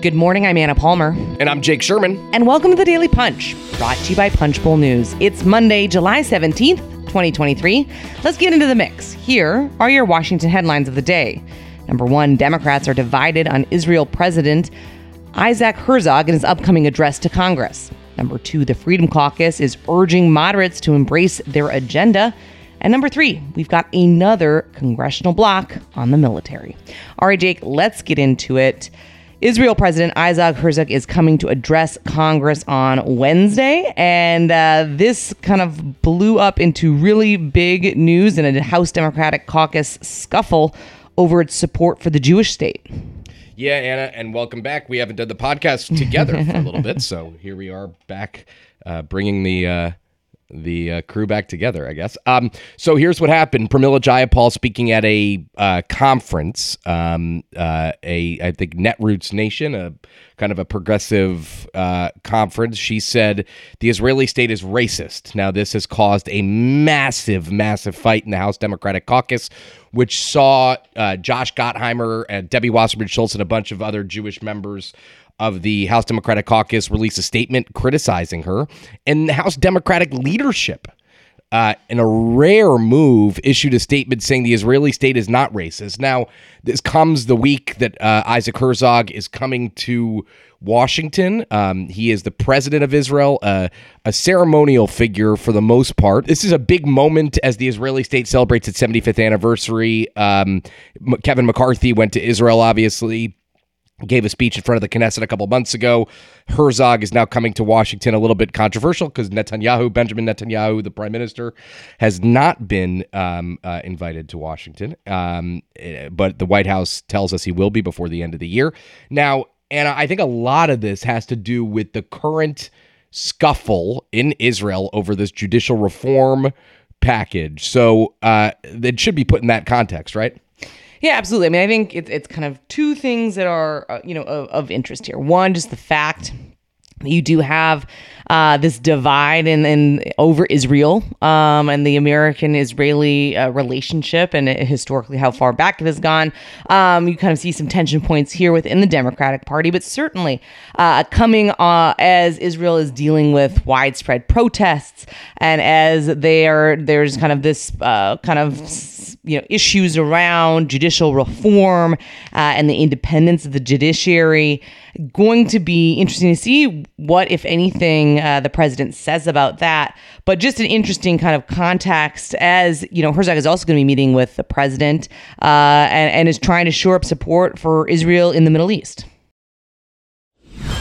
Good morning, I'm Anna Palmer. And I'm Jake Sherman. And welcome to the Daily Punch, brought to you by Punchbowl News. It's Monday, July 17th, 2023. Let's get into the mix. Here are your Washington headlines of the day. Number one, Democrats are divided on Israel President Isaac Herzog in his upcoming address to Congress. Number two, the Freedom Caucus is urging moderates to embrace their agenda. And number three, we've got another congressional block on the military. All right, Jake, let's get into it. Israel President Isaac Herzog is coming to address Congress on Wednesday, and uh, this kind of blew up into really big news in a House Democratic caucus scuffle over its support for the Jewish state. Yeah, Anna, and welcome back. We haven't done the podcast together for a little bit, so here we are back, uh, bringing the uh, the uh, crew back together, I guess. Um, so here's what happened: Pramila Jayapal speaking at a uh, conference, um, uh, a I think Netroots Nation, a kind of a progressive uh, conference. She said the Israeli state is racist. Now this has caused a massive, massive fight in the House Democratic Caucus, which saw uh, Josh Gottheimer and Debbie Wasserman Schultz and a bunch of other Jewish members of the House Democratic Caucus released a statement criticizing her, and the House Democratic leadership, uh, in a rare move, issued a statement saying the Israeli state is not racist. Now, this comes the week that uh, Isaac Herzog is coming to Washington. Um, he is the president of Israel, uh, a ceremonial figure for the most part. This is a big moment as the Israeli state celebrates its 75th anniversary. Um, Kevin McCarthy went to Israel, obviously gave a speech in front of the Knesset a couple months ago. Herzog is now coming to Washington, a little bit controversial because Netanyahu, Benjamin Netanyahu, the prime minister, has not been um, uh, invited to Washington. Um, eh, but the White House tells us he will be before the end of the year. Now, and I think a lot of this has to do with the current scuffle in Israel over this judicial reform package. So uh, it should be put in that context, right? Yeah, absolutely. I mean, I think it's it's kind of two things that are uh, you know of, of interest here. One, just the fact that you do have uh, this divide in, in over Israel um, and the American-Israeli uh, relationship, and historically how far back it has gone. Um, you kind of see some tension points here within the Democratic Party, but certainly uh, coming uh, as Israel is dealing with widespread protests, and as they are there's kind of this uh, kind of you know issues around judicial reform uh, and the independence of the judiciary. Going to be interesting to see what, if anything, uh, the president says about that. But just an interesting kind of context, as you know, Herzog is also going to be meeting with the president uh, and, and is trying to shore up support for Israel in the Middle East.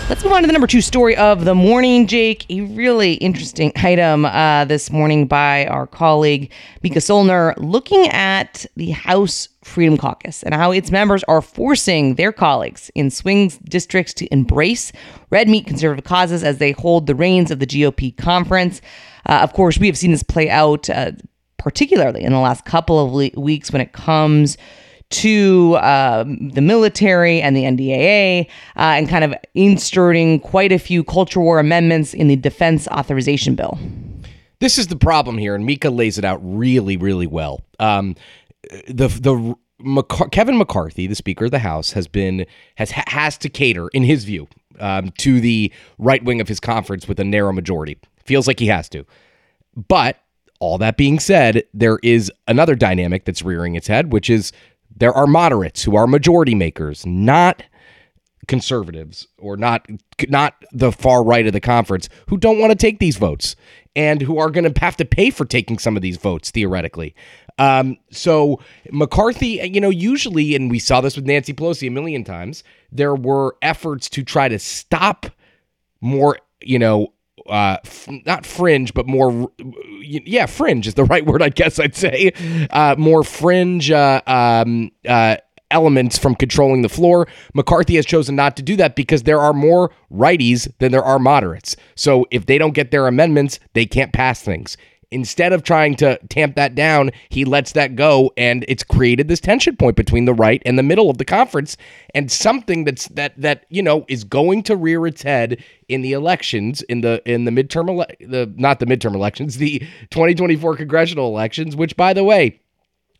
Let's move on to the number two story of the morning, Jake. A really interesting item uh, this morning by our colleague Mica Soellner looking at the House Freedom Caucus and how its members are forcing their colleagues in swing districts to embrace red meat conservative causes as they hold the reins of the GOP conference. Uh, of course, we have seen this play out, uh, particularly in the last couple of le- weeks when it comes to um, the military and the NDAA, uh, and kind of inserting quite a few culture war amendments in the defense authorization bill. This is the problem here, and Mica lays it out really, really well. Um, the the Kevin McCarthy, the Speaker of the House, has been has has to cater, in his view, um, to the right wing of his conference with a narrow majority. Feels like he has to, but all that being said, there is another dynamic that's rearing its head, which is there are moderates who are majority makers, not conservatives or not not the far right of the conference who don't want to take these votes and who are going to have to pay for taking some of these votes theoretically. Um, so McCarthy, you know, usually, and we saw this with Nancy Pelosi a million times, there were efforts to try to stop more, you know, uh, f- not fringe, but more, yeah, fringe is the right word, I guess I'd say. Uh, more fringe uh, um, uh, elements from controlling the floor. McCarthy has chosen not to do that because there are more righties than there are moderates. So if they don't get their amendments, they can't pass things. Instead of trying to tamp that down, he lets that go, and it's created this tension point between the right and the middle of the conference, and something that's that that you know is going to rear its head in the elections, in the in the midterm ele- the not the midterm elections, the 2024 congressional elections, which by the way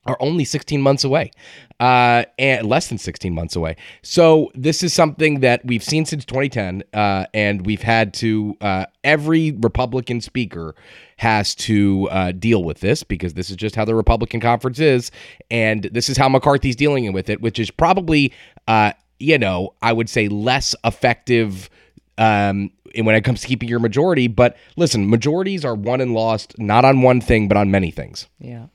are only 16 months away, uh, and less than 16 months away. So this is something that we've seen since 2010, uh, and we've had to uh, every Republican speaker has to uh, deal with this because this is just how the Republican conference is, and this is how McCarthy's dealing with it, which is probably, uh, you know, I would say less effective. Um, and when it comes to keeping your majority, but listen, majorities are won and lost not on one thing, but on many things. Yeah.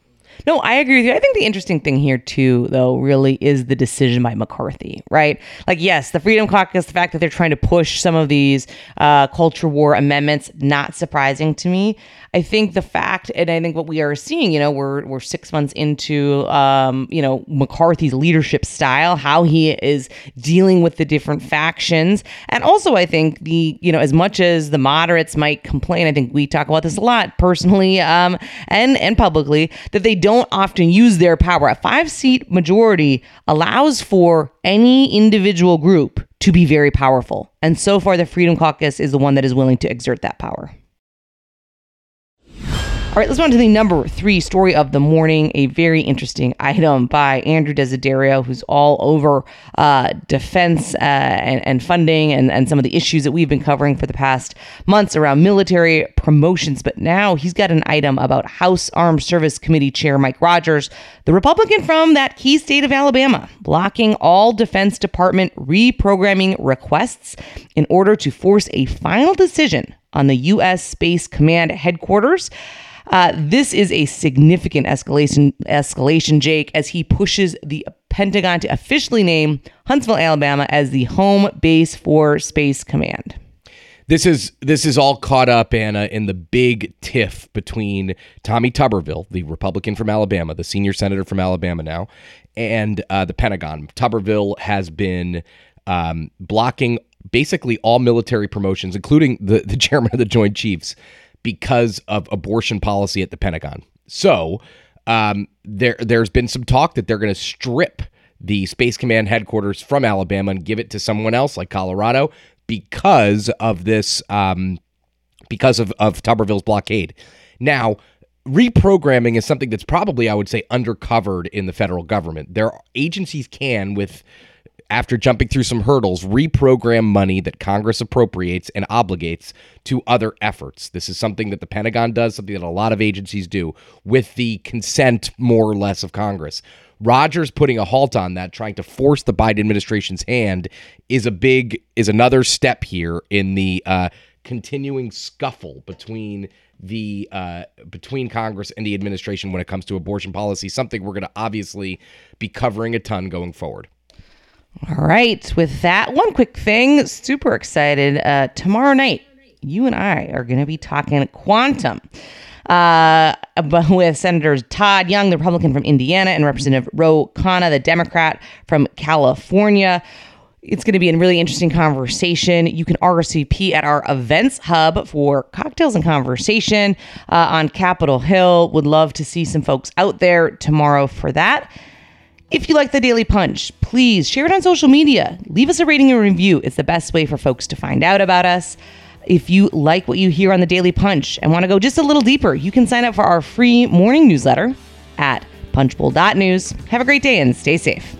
No, I agree with you. I think the interesting thing here, too, though, really is the decision by McCarthy, right? Like, yes, the Freedom Caucus, the fact that they're trying to push some of these uh, culture war amendments, not surprising to me. I think the fact, and I think what we are seeing, you know, we're we're six months into, um, you know, McCarthy's leadership style, how he is dealing with the different factions, and also I think the, you know, as much as the moderates might complain, I think we talk about this a lot personally, um, and and publicly that they don't often use their power. A five seat majority allows for any individual group to be very powerful, and so far the Freedom Caucus is the one that is willing to exert that power. All right, let's move on to the number three story of the morning. A very interesting item by Andrew Desiderio, who's all over uh, defense uh, and, and, funding and, and some of the issues that we've been covering for the past months around military promotions. But now he's got an item about House Armed Service Committee Chair Mike Rogers, the Republican from that key state of Alabama, blocking all Defense Department reprogramming requests in order to force a final decision on the U.S. Space Command headquarters. Uh, this is a significant escalation, escalation, Jake, as he pushes the Pentagon to officially name Huntsville, Alabama, as the home base for Space Command. This is this is all caught up, Anna, in the big tiff between Tommy Tuberville, the Republican from Alabama, the senior senator from Alabama now, and uh, the Pentagon. Tuberville has been um, blocking basically all military promotions, including the, the chairman of the Joint Chiefs, because of abortion policy at the Pentagon. So um, there there's been some talk that they're going to strip the Space Command headquarters from Alabama and give it to someone else like Colorado because of this um, because of, of Tuberville's blockade. Now, reprogramming is something that's probably, I would say, undercovered in the federal government. There are agencies can with after jumping through some hurdles, reprogram money that Congress appropriates and obligates to other efforts. This is something that the Pentagon does, something that a lot of agencies do with the consent, more or less, of Congress. Rogers putting a halt on that, trying to force the Biden administration's hand, is a big is another step here in the uh, continuing scuffle between the uh, between Congress and the administration when it comes to abortion policy. Something we're going to obviously be covering a ton going forward. All right. With that, one quick thing. Super excited. Uh, tomorrow night, you and I are going to be talking quantum uh, with Senators Todd Young, the Republican from Indiana, and Representative Ro Khanna, the Democrat from California. It's going to be a really interesting conversation. You can RSVP at our events hub for cocktails and conversation uh, on Capitol Hill. Would love to see some folks out there tomorrow for that. If you like the Daily Punch, please share it on social media. Leave us a rating and review. It's the best way for folks to find out about us. If you like what you hear on the Daily Punch and want to go just a little deeper, you can sign up for our free morning newsletter at punchbowl.news. Have a great day and stay safe.